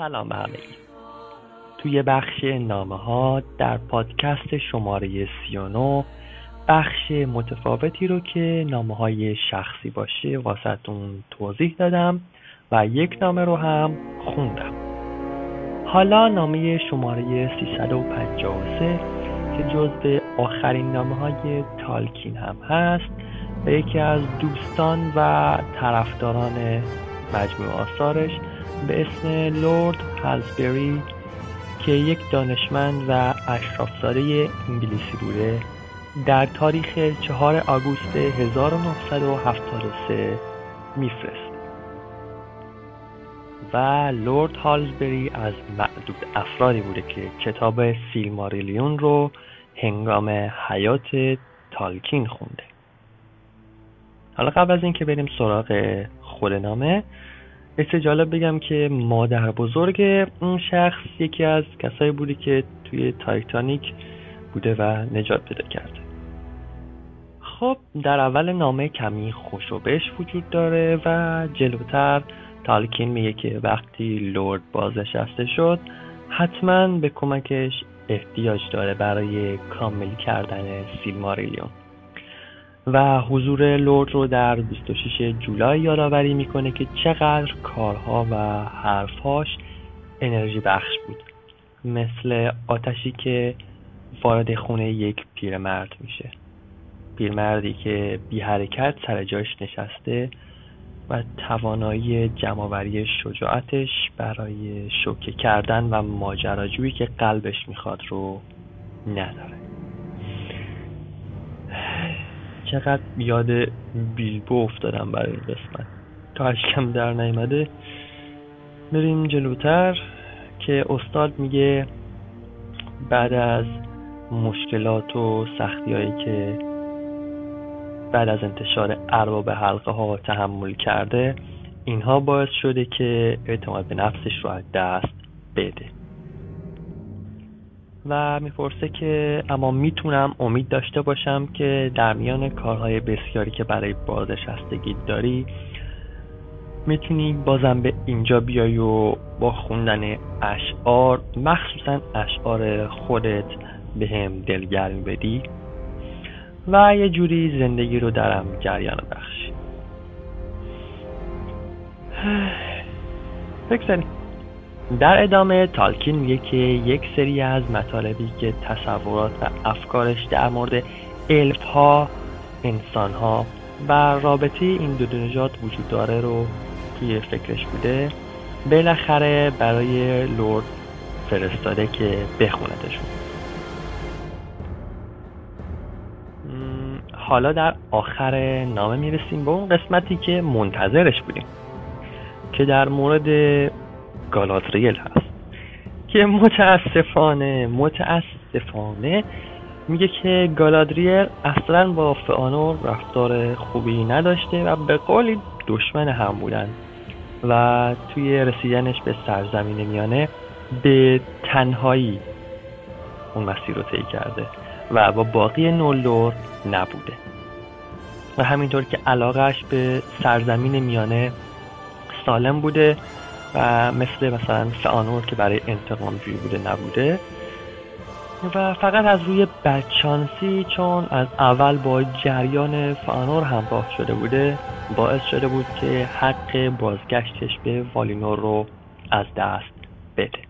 سلام به همگی. توی بخش نامه ها در پادکست شماره 39 بخش متفاوتی رو که نامه های شخصی باشه واسهتون توضیح دادم و یک نامه رو هم خوندم. حالا نامه شماره 353 که جزو آخرین نامه های تالکین هم هست و یکی از دوستان و طرفداران مجموع آثارش به اسم لورد هالزبری که یک دانشمند و اشرافزاده انگلیسی بوده در تاریخ 4 آگوست 1973 میفرست. و لورد هالزبری از معدود افرادی بوده که کتاب سیلماریلیون رو هنگام حیات تالکین خونده. حالا قبل از اینکه بریم سراغ خود نامه جالب بگم که مادر بزرگ اون شخص یکی از کسایی بوده که توی تایتانیک بوده و نجات پیدا کرده خب در اول نامه کمی خوشوبش وجود داره و جلوتر تالکین میگه که وقتی لورد بازنشسته شد حتما به کمکش احتیاج داره برای کامل کردن سیلماریلیون. و حضور لورد رو در 26 جولای یادآوری می‌کنه که چقدر کارها و حرفهاش انرژی بخش بود. مثل آتشی که وارد خونه یک پیرمرد میشه. پیرمردی که بی حرکت سر جاش نشسته و توانایی جمعآوری شجاعتش برای شوکه کردن و ماجراجویی که قلبش می‌خواد رو نداره. چقدر یاد بیلبو افتادم برای این قسمت. تا اشکم در نیمده بریم جلوتر که استاد میگه بعد از مشکلات و سختی هایی که بعد از انتشار ارباب حلقه ها تحمل کرده اینها باعث شده که اعتماد به نفسش رو از دست بده. و می‌پرسه که اما می‌تونم امید داشته باشم که در میان کارهای بسیاری که برای بازنشستگی داری می‌تونی بازم به اینجا بیای و با خوندن اشعار مخصوصا اشعار خودت به هم دلگرمی بدی و یه جوری زندگی رو درم جریان بخشی بگذاریم. در ادامه تالکین میگه که یک سری از مطالبی که تصورات و افکارش در مورد الف ها انسان ها و رابطه این دو نژاد وجود داره رو توی فکرش بوده بالاخره برای لورد فرستاده که بخوندشون. حالا در آخر نامه می‌رسیم به اون قسمتی که منتظرش بودیم که در مورد گالادریل هست. که متاسفانه متاسفانه میگه که گالادریل اصلا با فانور رفتار خوبی نداشته و به قولی دشمن هم بودن و توی رسیدنش به سرزمین میانه به تنهایی اون مسیر رو طی کرده و با باقی نولور نبوده. و همینطور که علاقهش به سرزمین میانه سالم بوده و مثل مثلا فانور که برای انتقام جویی بوده نبوده. و فقط از روی بدشانسی چون از اول با جریان فانور همراه شده بوده باعث شده بود که حق بازگشتش به والینور رو از دست بده.